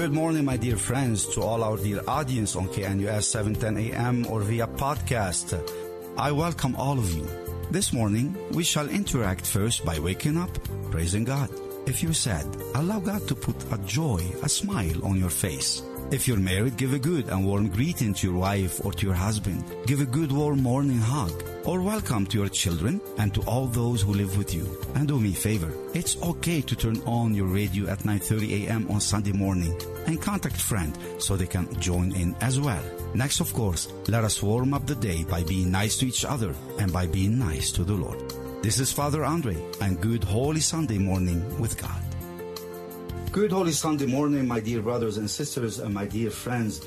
Good morning, my dear friends, to all our dear audience on KNUS 710 AM or via podcast. I welcome all of you. This morning, we shall interact first by waking up, praising God. If you're sad, allow God to put a joy, a smile on your face. If you're married, give a good and warm greeting to your wife or to your husband. Give a good warm morning hug or welcome to your children and to all those who live with you. And do me a favor. It's okay to turn on your radio at 9:30 a.m. on Sunday morning and contact friend so they can join in as well. Next, of course, let us warm up the day by being nice to each other and by being nice to the Lord. This is Father Andre and good Holy Sunday morning with God. Good Holy Sunday morning, my dear brothers and sisters and my dear friends.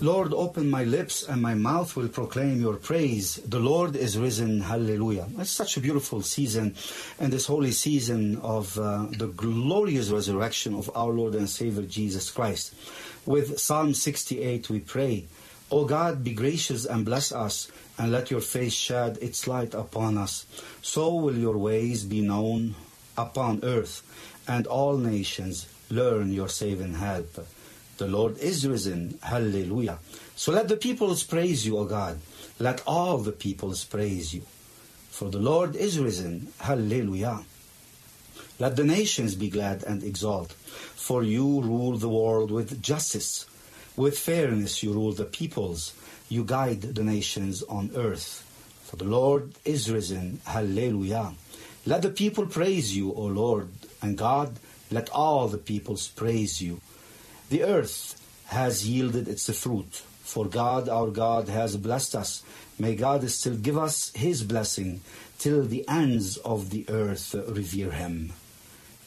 Lord, open my lips and my mouth will proclaim your praise. The Lord is risen. Hallelujah. It's such a beautiful season and this holy season of uh, the glorious resurrection of our Lord and Savior Jesus Christ. With Psalm 68 we pray, O God, be gracious and bless us and let your face shed its light upon us. So will your ways be known upon earth and all nations learn your saving help. The Lord is risen. Hallelujah. So let the peoples praise you, O God. Let all the peoples praise you. For the Lord is risen. Hallelujah. Let the nations be glad and exult. For you rule the world with justice. With fairness you rule the peoples. You guide the nations on earth. For the Lord is risen. Hallelujah. Let the people praise you, O Lord and God. Let all the peoples praise you. The earth has yielded its fruit, for God our God has blessed us. May God still give us his blessing till the ends of the earth revere him.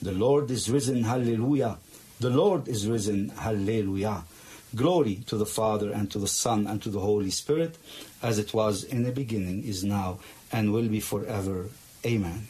The Lord is risen, hallelujah. The Lord is risen, hallelujah. Glory to the Father and to the Son and to the Holy Spirit, as it was in the beginning, is now, and will be forever. Amen.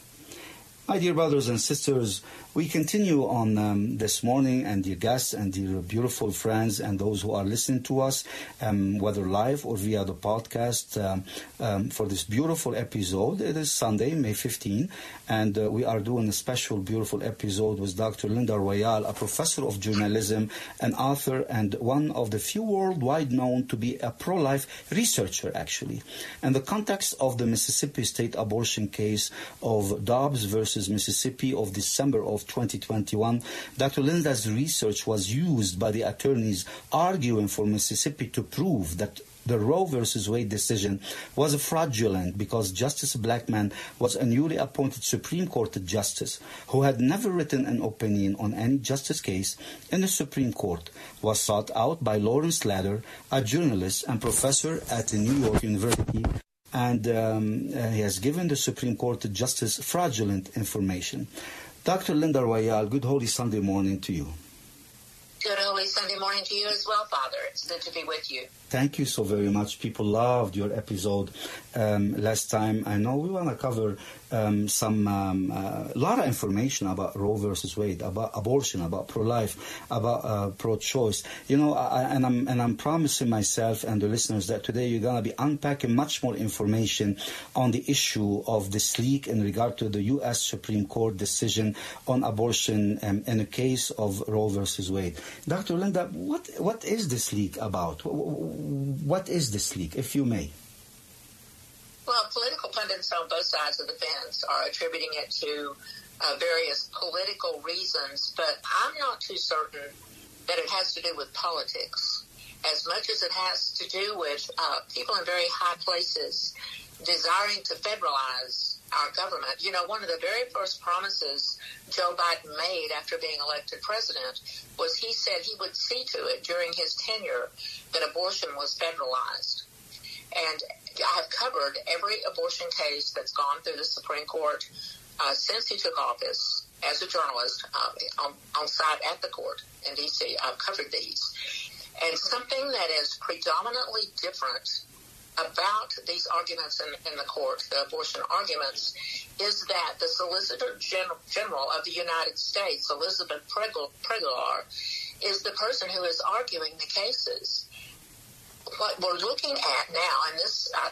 My dear brothers and sisters, we continue on um, this morning, and dear guests and dear beautiful friends, and those who are listening to us, um, whether live or via the podcast, um, um for this beautiful episode. It is Sunday, May 15, and uh, we are doing a special, beautiful episode with Dr. Linda Royale, a professor of journalism, an author, and one of the few worldwide known to be a pro life researcher, actually. In the context of the Mississippi state abortion case of Dobbs versus Mississippi of December of 2021, Dr. Linda's research was used by the attorneys arguing for Mississippi to prove that the Roe versus Wade decision was fraudulent because Justice Blackmun was a newly appointed Supreme Court justice who had never written an opinion on any justice case in the Supreme Court, was sought out by Lawrence Lader, a journalist and professor at the New York University and um, uh, he has given the Supreme Court justice fraudulent information. Dr. Linda Royale, good Holy Sunday morning to you. Good Holy Sunday morning to you as well, Father. It's good to be with you. Thank you so very much. People loved your episode um, last time. I know we want to cover um, some um, uh, lot of information about Roe versus Wade, about abortion, about pro-life, about uh, pro-choice. You know, I, and I'm and I'm promising myself and the listeners that today you're to be unpacking much more information on the issue of this leak in regard to the U.S. Supreme Court decision on abortion um, in the case of Roe versus Wade. Dr. Linda, what what is this leak about? What is this leak, if you may? Well, political pundits on both sides of the fence are attributing it to uh, various political reasons, but I'm not too certain that it has to do with politics as much as it has to do with uh, people in very high places desiring to federalize our government. You know, one of the very first promises Joe Biden made after being elected president was he said he would see to it during his tenure that abortion was federalized. And I have covered every abortion case that's gone through the Supreme Court uh, since he took office as a journalist uh, on, on site at the court in D.C. I've covered these. And something that is predominantly different about these arguments in, in the court, the abortion arguments, is that the Solicitor General, General of the United States, Elizabeth Prelogar, is the person who is arguing the cases. What we're looking at now, and this, I,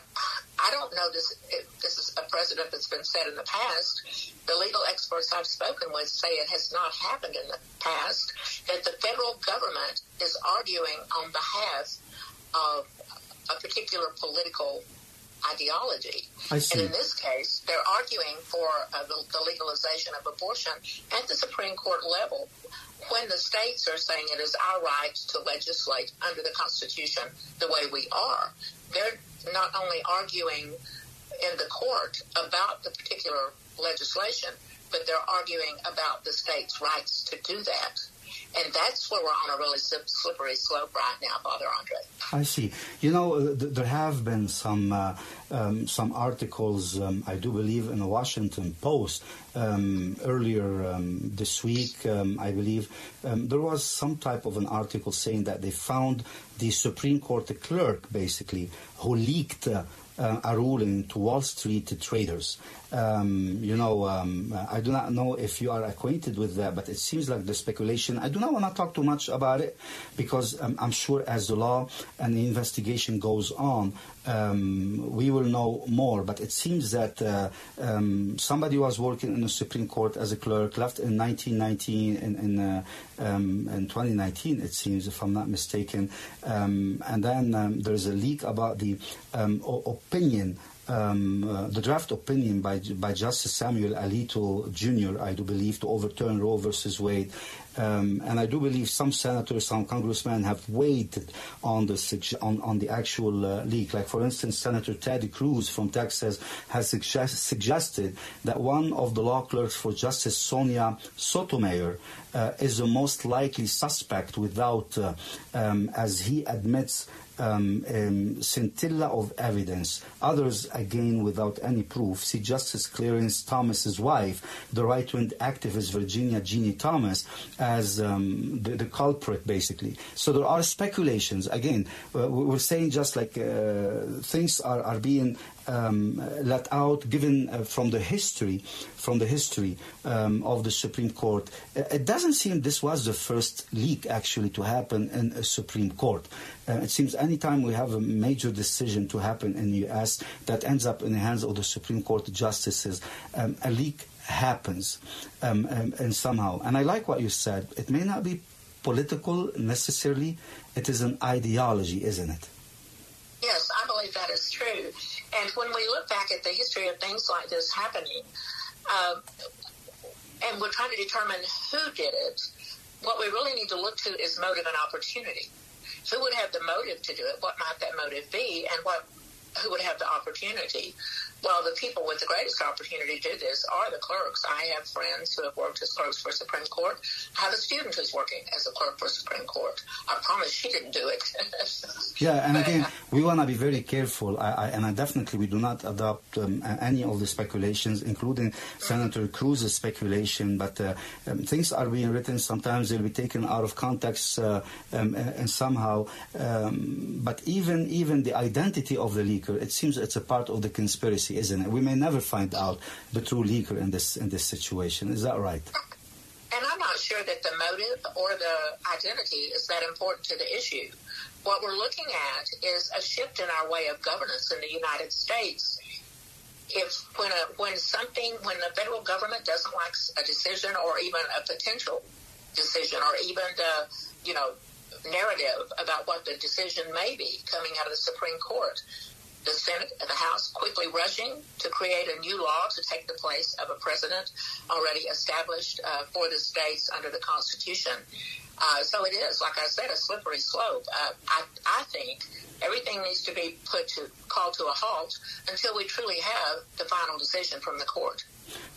I don't know this, this is a precedent that's been set in the past. The legal experts I've spoken with say it has not happened in the past, that the federal government is arguing on behalf of a particular political ideology. And in this case, they're arguing for uh, the, the, legalization of abortion at the Supreme Court level when the states are saying it is our right to legislate under the Constitution the way we are. They're not only arguing in the court about the particular legislation, but they're arguing about the state's rights to do that. And that's where we're on a really slippery slope right now, Father Andre. I see. You know, uh, th- there have been some uh, um, some articles, um, I do believe, in the Washington Post um, earlier um, this week. Um, I believe um, there was some type of an article saying that they found the Supreme Court clerk, basically, who leaked. Uh, uh, a ruling to Wall Street traders. Um, you know, um, I do not know if you are acquainted with that, but it seems like the speculation. I do not want to talk too much about it because um, I'm sure as the law and the investigation goes on, um, we will know more. But it seems that uh, um, somebody was working in the Supreme Court as a clerk, left in 1919 in, in, uh, um, in 2019, it seems, if I'm not mistaken. And then um, there's a leak about the opinion um, uh, the draft opinion by by Justice Samuel Alito Jr. I do believe to overturn Roe versus Wade, um, and I do believe some senators, some congressmen have waited on the on, on the actual uh, leak. Like for instance, Senator Ted Cruz from Texas has suggest, suggested that one of the law clerks for Justice Sonia Sotomayor uh, is the most likely suspect, without, uh, um, as he admits, um, um, scintilla of evidence. Others, again, without any proof. See Justice Clarence Thomas's wife, the right-wing activist Virginia Ginny Thomas, as um, the, the, culprit, basically. So there are speculations. Again, uh, we're saying just like uh, things are, are being um, let out, given uh, from the history, from the history um, of the Supreme Court. Uh, it doesn't seem this was the first leak actually to happen in a Supreme Court. Uh, it seems anytime we have a major decision to happen in the U.S. that ends up in the hands of the Supreme Court justices, um, a leak happens um, um, and somehow. And I like what you said. It may not be political necessarily. It is an ideology, isn't it? Yes, I believe that is true. And when we look back at the history of things like this happening, uh, and we're trying to determine who did it, what we really need to look to is motive and opportunity. Who would have the motive to do it? What might that motive be? And what who would have the opportunity? Well, the people with the greatest opportunity to do this are the clerks. I have friends who have worked as clerks for Supreme Court. I have a student who's working as a clerk for Supreme Court. I promise she didn't do it. yeah, and again, we want to be very careful, I, I, and I definitely we do not adopt um, any of the speculations, including Senator Cruz's speculation. But uh, um, things are being written. Sometimes they'll be taken out of context, uh, um, and somehow. Um, but even even the identity of the leaker, it seems it's a part of the conspiracy isn't it? We may never find out the true leaker in this in this situation. Is that right? And I'm not sure that the motive or the identity is that important to the issue. What we're looking at is a shift in our way of governance in the United States. If when a, when something when the federal government doesn't like a decision or even a potential decision or even the you know narrative about what the decision may be coming out of the Supreme Court, the Senate and the House quickly rushing to create a new law to take the place of a precedent already established uh, for the states under the Constitution. Uh, so it is, like I said, a slippery slope. Uh, I, I think everything needs to be put to called to a halt until we truly have the final decision from the court.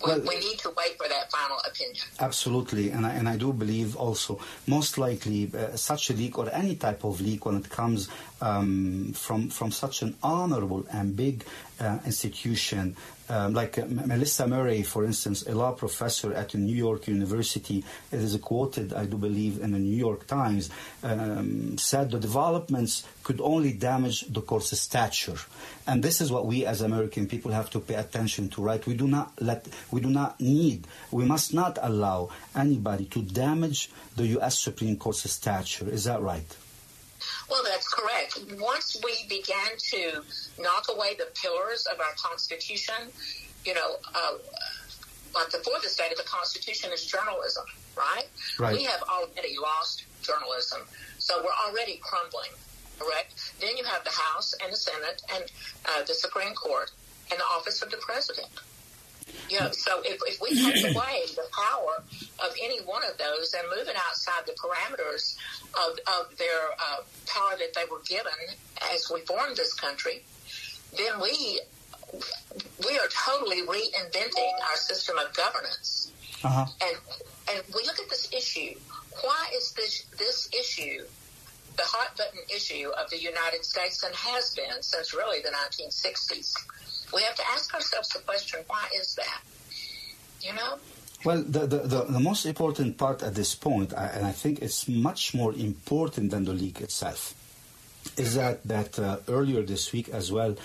We, we need to wait for that final opinion. Absolutely, and I, and I do believe also most likely uh, such a leak or any type of leak when it comes um, from from such an honorable and big uh, institution um, like uh, Melissa Murray, for instance, a law professor at New York University, it is quoted, I do believe, in the New York Times, um, said the developments could only damage the court's stature. And this is what we as American people have to pay attention to, right? We do not let, we do not need, we must not allow anybody to damage the U.S. Supreme Court's stature. Is that right? Well, that's correct. Once we began to knock away the pillars of our Constitution, you know, uh, like the fourth estate of the Constitution is journalism, right? right? We have already lost journalism, so we're already crumbling, correct? Then you have the House and the Senate and uh, the Supreme Court and the office of the President. You know, so if, if we take away the power of any one of those and move it outside the parameters of, of their uh, power that they were given as we formed this country, then we we are totally reinventing our system of governance. Uh-huh. And and we look at this issue. Why is this this issue the hot button issue of the United States and has been since really the 1960s? We have to ask ourselves the question: Why is that? You know. Well, the, the, the, the, most important part at this point, and I think it's much more important than the leak itself, is that, that uh, earlier this week as well,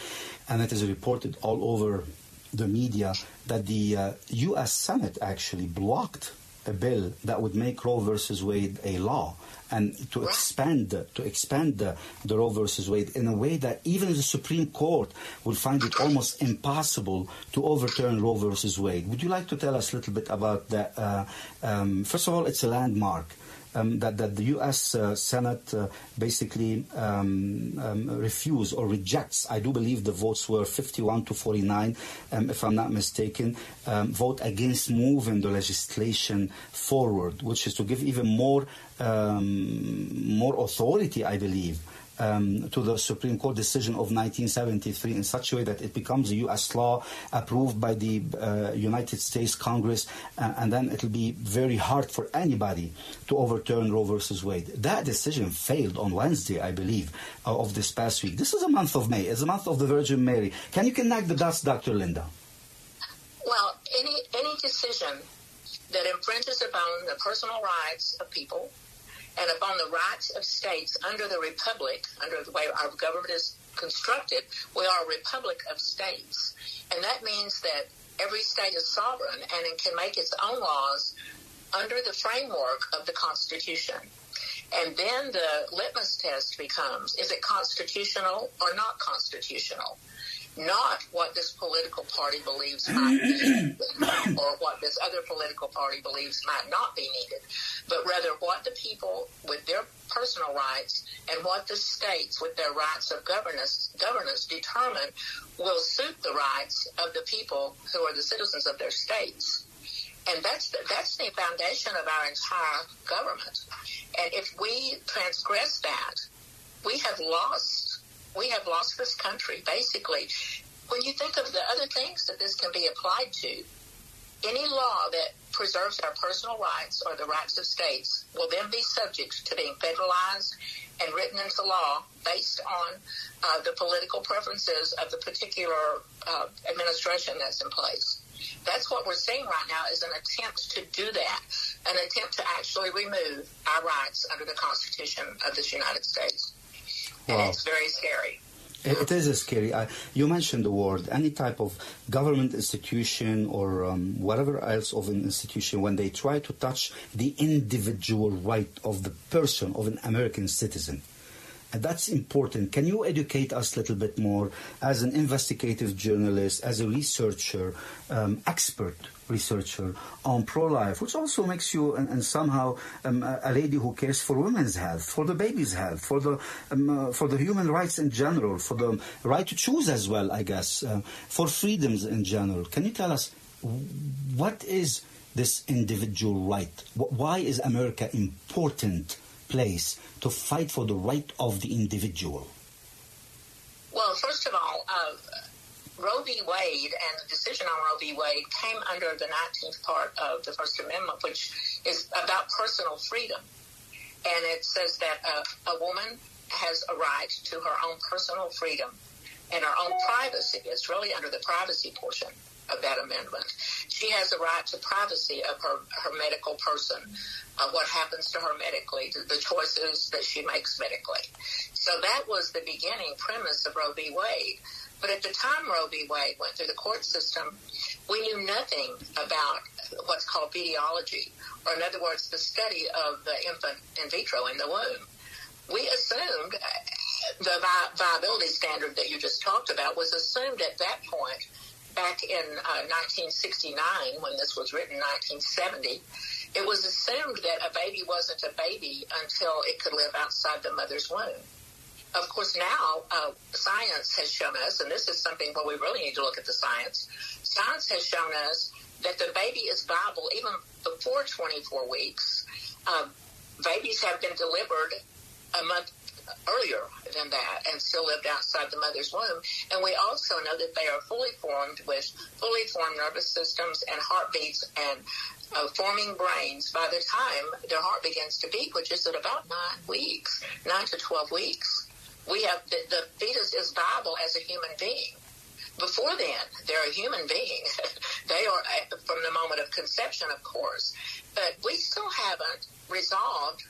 and it is reported all over the media, that the uh, U.S. Senate actually blocked a bill that would make Roe versus Wade a law and to expand to expand the, the Roe versus Wade in a way that even the Supreme Court would find it almost impossible to overturn Roe versus Wade. Would you like to tell us a little bit about that? Uh, um, first of all, it's a landmark um, that, that the U.S. Uh, Senate uh, basically um, um, refused or rejects. I do believe the votes were 51 to 49, um, if I'm not mistaken, um, vote against moving the legislation forward, which is to give even more more authority, I believe um, to the Supreme Court decision of 1973 in such a way that it becomes a U.S. law approved by the uh, United States Congress, uh, and then it'll be very hard for anybody to overturn Roe versus Wade. That decision failed on Wednesday, I believe, uh, of this past week. This is a month of May. It's a month of the Virgin Mary. Can you connect the dots, Dr. Linda? Well, any any decision that infringes upon the personal rights of people and upon the rights of states under the republic, under the way our government is constructed, we are a republic of states. And that means that every state is sovereign and it can make its own laws under the framework of the Constitution. And then the litmus test becomes, is it constitutional or not constitutional? Not what this political party believes might be needed or what this other political party believes might not be needed, but rather what the people with their personal rights and what the states with their rights of governance, governance determine will suit the rights of the people who are the citizens of their states. And that's the, that's the foundation of our entire government. And if we transgress that, we have lost we have lost this country, basically. When you think of the other things that this can be applied to, any law that preserves our personal rights or the rights of states will then be subject to being federalized and written into law based on uh, the political preferences of the particular uh, administration that's in place. That's what we're seeing right now is an attempt to do that, an attempt to actually remove our rights under the Constitution of this United States and it's very scary. It is scary. I, you mentioned the word. Any type of government institution or um, whatever else of an institution, when they try to touch the individual right of the person, of an American citizen, and that's important. Can you educate us a little bit more as an investigative journalist, as a researcher, um, expert researcher on pro-life, which also makes you, and, and somehow, um, a, lady who cares for women's health, for the baby's health, for the um, uh, for the human rights in general, for the right to choose as well, I guess, uh, for freedoms in general. Can you tell us what is this individual right? Why is America important place to fight for the right of the individual? Well, first of all, Roe v. Wade and the decision on Roe v. Wade came under the 19th part of the First Amendment, which is about personal freedom. And it says that uh, a woman has a right to her own personal freedom and her own privacy. It's really under the privacy portion of that amendment. She has a right to privacy of her, her medical person, of what happens to her medically, the choices that she makes medically. So that was the beginning premise of Roe v. Wade. But at the time Roe v. Wade went through the court system, we knew nothing about what's called pediology, or in other words, the study of the infant in vitro in the womb. We assumed the vi- viability standard that you just talked about was assumed at that point back in uh, 1969 when this was written, 1970. It was assumed that a baby wasn't a baby until it could live outside the mother's womb of course, now uh, science has shown us, and this is something where we really need to look at the science. Science has shown us that the baby is viable even before 24 weeks. Uh, babies have been delivered a month earlier than that and still lived outside the mother's womb. And we also know that they are fully formed with fully formed nervous systems and heartbeats and uh, forming brains by the time their heart begins to beat, which is at about nine weeks, nine to 12 weeks we have the, the fetus is viable as a human being. Before then, they're a human being. they are uh, from the moment of conception, of course, but we still haven't resolved.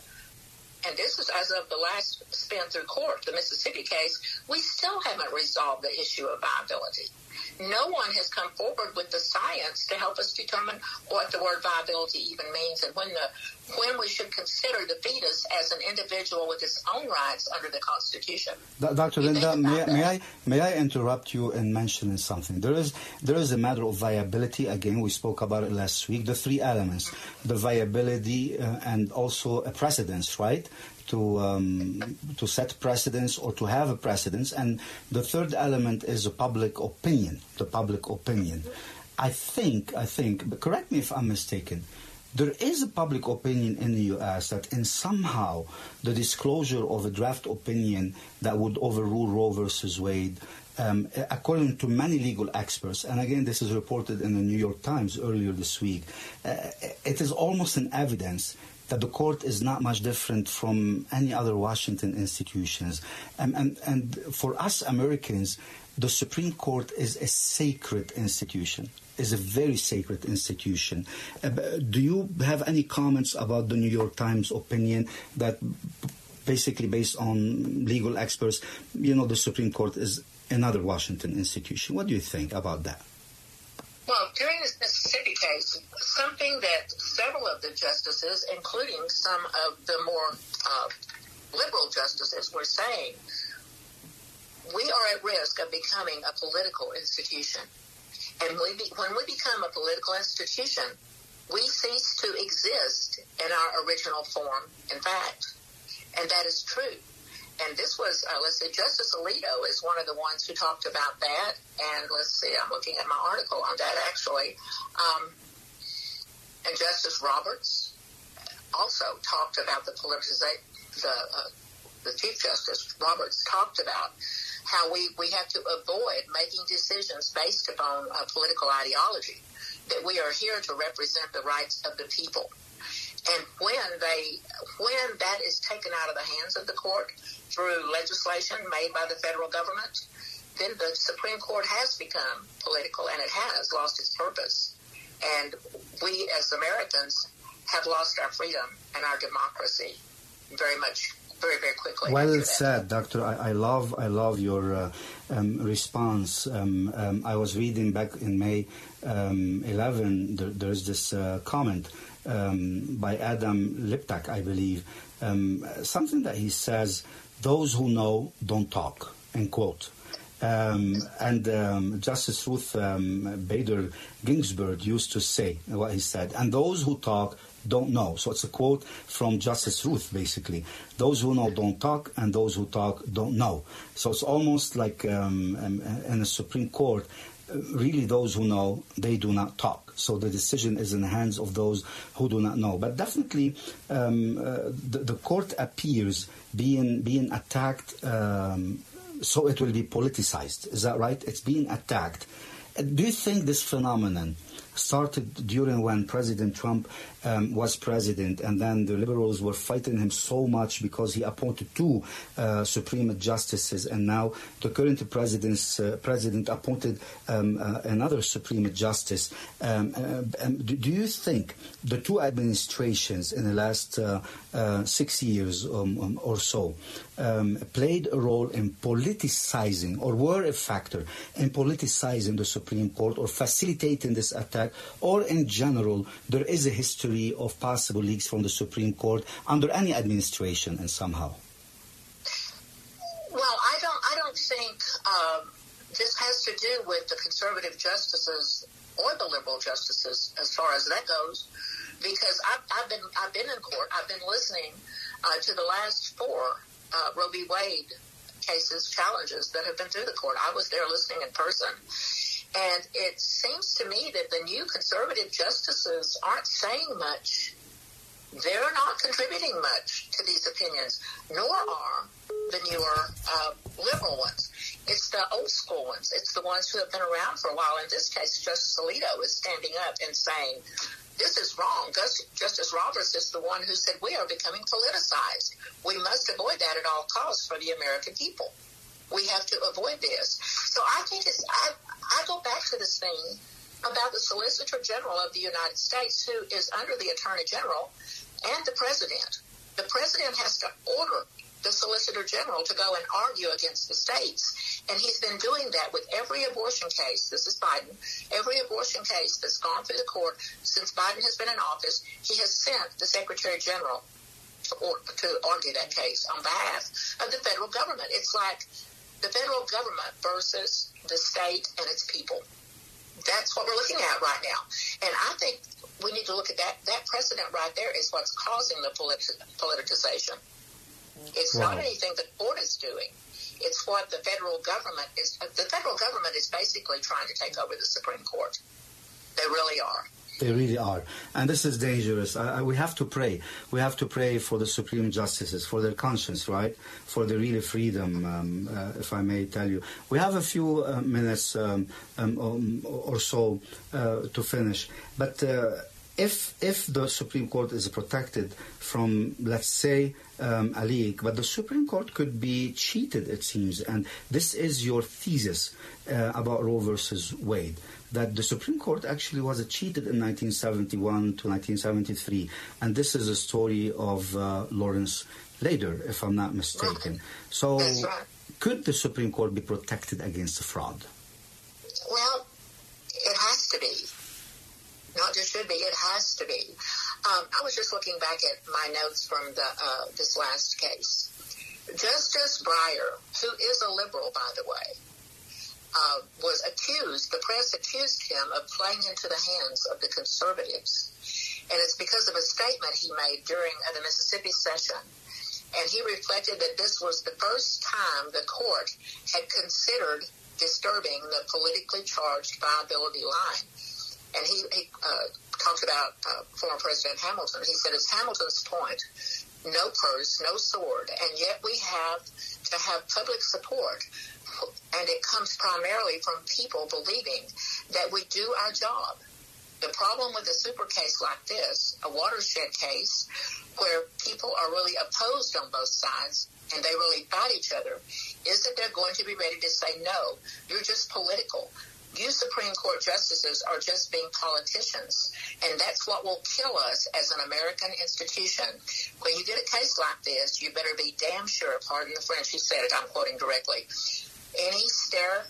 And this is as of the last spin through court, the Mississippi case. We still haven't resolved the issue of viability no one has come forward with the science to help us determine what the word viability even means and when the when we should consider the fetus as an individual with its own rights under the Constitution. Dr. Linda, may, may, I may I interrupt you in mentioning something? There is there is a matter of viability. Again, we spoke about it last week. The three elements: the viability uh, and also a precedence, right? To um, to set precedents or to have a precedence. And the third element is a public opinion. The public opinion. I think I think. correct me if I'm mistaken. There is a public opinion in the U.S. that in somehow the disclosure of a draft opinion that would overrule Roe versus Wade um, according to many legal experts, and again, this is reported in the New York Times earlier this week, uh, it is almost an evidence that the court is not much different from any other Washington institutions. And, and, and for us Americans, the Supreme Court is a sacred institution is a very sacred institution. Uh, do you have any comments about the New York Times opinion that basically based on legal experts, you know, the Supreme Court is another Washington institution. What do you think about that? Well, during this Mississippi case, something that several of the justices, including some of the more uh, liberal justices, were saying, we are at risk of becoming a political institution. And we be, when we become a political institution, we cease to exist in our original form, in fact. And that is true. And this was, uh, let's see, Justice Alito is one of the ones who talked about that. And let's see, I'm looking at my article on that actually. Um, and Justice Roberts also talked about the politicization, the, uh, the Chief Justice Roberts talked about how we, we have to avoid making decisions based upon a political ideology, that we are here to represent the rights of the people. And when they, when that is taken out of the hands of the court, through legislation made by the federal government, then the Supreme Court has become political and it has lost its purpose. And we as Americans have lost our freedom and our democracy very much very, very quickly. Well said, Doctor. I, I, love, I love your uh, um, response. Um, um, I was reading back in May um, 11. There, there's this uh, comment um, by Adam Liptak, I believe, um, something that he says those who know don't talk, end quote. Um, and um, Justice Ruth um, Bader Ginsburg used to say what he said, and those who talk don't know. So it's a quote from Justice Ruth, basically. Those who know don't talk, and those who talk don't know. So it's almost like um, um, in the Supreme Court, really those who know, they do not talk. So the decision is in the hands of those who do not know. But definitely, um, uh, the, the, court appears being being attacked. Um, so it will be politicized. Is that right? It's being attacked. Do you think this phenomenon started during when President Trump um, was president, and then the liberals were fighting him so much because he appointed two uh, Supreme justices, and now the current president's uh, president appointed um, uh, another Supreme justice. Um, uh, um, do, you think the two administrations in the last uh, uh, six years um, um, or so played a role in politicizing, or were a factor in politicizing the Supreme Court, or facilitating this attack, or in general, there is a history of possible leaks from the Supreme Court under any administration and somehow? Well, I don't. I don't think um, this has to do with the conservative justices or the liberal justices, as far as that goes, because I've, I've been I've been in court. I've been listening uh, to the last four uh, Roe v. Wade cases, challenges that have been through the court. I was there listening in person. And it seems to me that the new conservative justices aren't saying much. They're not contributing much to these opinions, nor are the newer uh, liberal ones. It's the old school ones. It's the ones who have been around for a while. In this case, Justice Alito is standing up and saying, this is wrong. Justice Roberts is the one who said we are becoming politicized. We must avoid that at all costs for the American people. We have to avoid this. So I think it's, I, I go back to this thing about the Solicitor General of the United States, who is under the Attorney General and the President. The President has to order the Solicitor General to go and argue against the states. And he's been doing that with every abortion case. This is Biden. Every abortion case that's gone through the court since Biden has been in office, he has sent the Secretary General to, to argue that case on behalf of the federal government. It's like the federal government versus the state and its people. That's what we're looking at right now. And I think we need to look at that. That precedent right there is what's causing the politi- politicization. It's wow. not anything the court is doing. It's what the federal government is. The federal government is basically trying to take over the Supreme Court. They really are. They really are. And this is dangerous. I, I, we have to pray. We have to pray for the Supreme Justices, for their conscience, right? For the real freedom, um, uh, if I may tell you. We have a few uh, minutes um, um, um or so uh, to finish. But uh, if, if the Supreme Court is protected from, let's say, um, a leak, but the Supreme Court could be cheated, it seems. And this is your thesis uh, about Roe versus Wade that the Supreme Court actually was cheated in 1971 to 1973. And this is a story of uh, Lawrence Nader, if I'm not mistaken. So, could the Supreme Court be protected against fraud? Well, it has to be. Not just should be, it has to be. Um, I was just looking back at my notes from the uh, this last case. Justice Breyer, who is a liberal, by the way, uh, was accused, the press accused him of playing into the hands of the conservatives. And it's because of a statement he made during uh, the Mississippi session. And he reflected that this was the first time the court had considered disturbing the politically charged viability line. And he, he uh, talked about uh, former President Hamilton. He said, it's Hamilton's point no purse, no sword, and yet we have to have public support and it comes primarily from people believing that we do our job. The problem with a super case like this, a watershed case, where people are really opposed on both sides and they really fight each other, is that they're going to be ready to say, no, you're just political. You Supreme Court justices are just being politicians. And that's what will kill us as an American institution. When you get a case like this, you better be damn sure, pardon the French, he said it, I'm quoting directly, any stare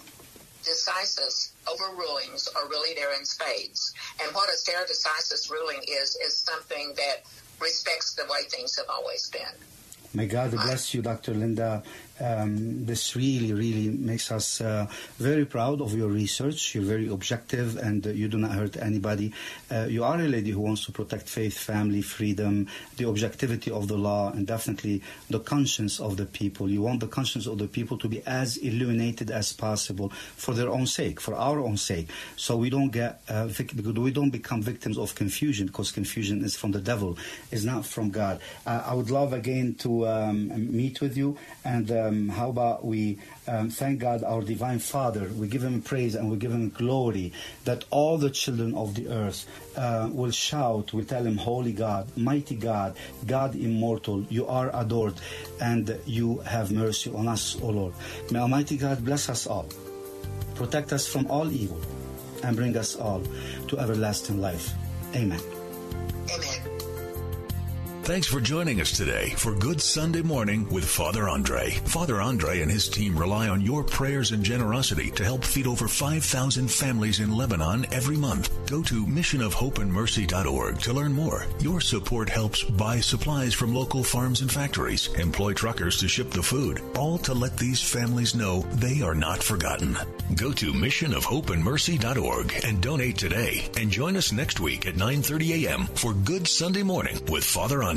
decisis overrulings are really there in spades. And what a stare decisis ruling is, is something that respects the way things have always been. May God bless you, Dr. Linda Um, this really, really makes us uh, very proud of your research. You're very objective and uh, you do not hurt anybody. Uh, you are a lady who wants to protect faith, family, freedom, the objectivity of the law, and definitely the conscience of the people. You want the conscience of the people to be as illuminated as possible for their own sake, for our own sake. So we don't get uh, we don't become victims of confusion because confusion is from the devil, is not from God. Uh, I would love again to um, meet with you and. Um, how about we um, thank God, our divine Father, we give Him praise and we give Him glory, that all the children of the earth uh, will shout, will tell Him, Holy God, mighty God, God immortal, you are adored, and you have mercy on us, O Lord. May Almighty God bless us all, protect us from all evil, and bring us all to everlasting life. Amen. Thanks for joining us today for Good Sunday Morning with Father Andre. Father Andre and his team rely on your prayers and generosity to help feed over 5,000 families in Lebanon every month. Go to missionofhopeandmercy.org to learn more. Your support helps buy supplies from local farms and factories, employ truckers to ship the food, all to let these families know they are not forgotten. Go to missionofhopeandmercy.org and donate today and join us next week at 9:30 a.m. for Good Sunday Morning with Father Andre.